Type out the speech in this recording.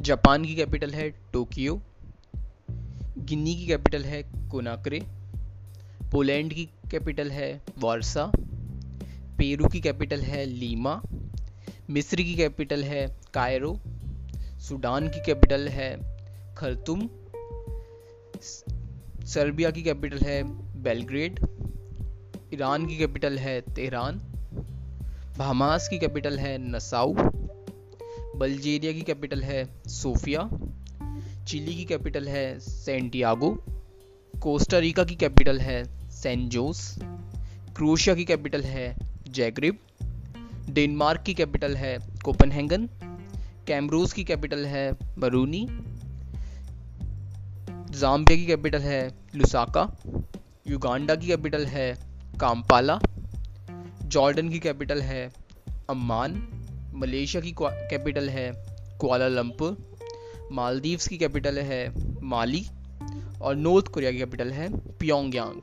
Japan की capital है Tokyo गिनी की कैपिटल है कोनाक्रे, पोलैंड की कैपिटल है वारसा, पेरू की कैपिटल है लीमा, मिस्र की कैपिटल है कायरो, सूडान की कैपिटल है खरतुम, सर्बिया की कैपिटल है बेलग्रेड, ईरान की कैपिटल है तेहरान, बहमास की कैपिटल है नसाउ बल्गेरिया की कैपिटल है सोफिया, चिली की कैपिटल है सेंटियागो कोस्टारिका की कैपिटल है सेंट जोस क्रोशिया की कैपिटल है जैग्रिब, डेनमार्क की कैपिटल है कोपनहेगन कैमरूस की कैपिटल है बरूनी जाम्बिया की कैपिटल है लुसाका, युगांडा की कैपिटल है काम्पाला, जॉर्डन की कैपिटल है अम्मान मलेशिया की कैपिटल है क्वालालंपुर मालदीव्स की कैपिटल है माली और नॉर्थ कोरिया की कैपिटल है प्योंगयांग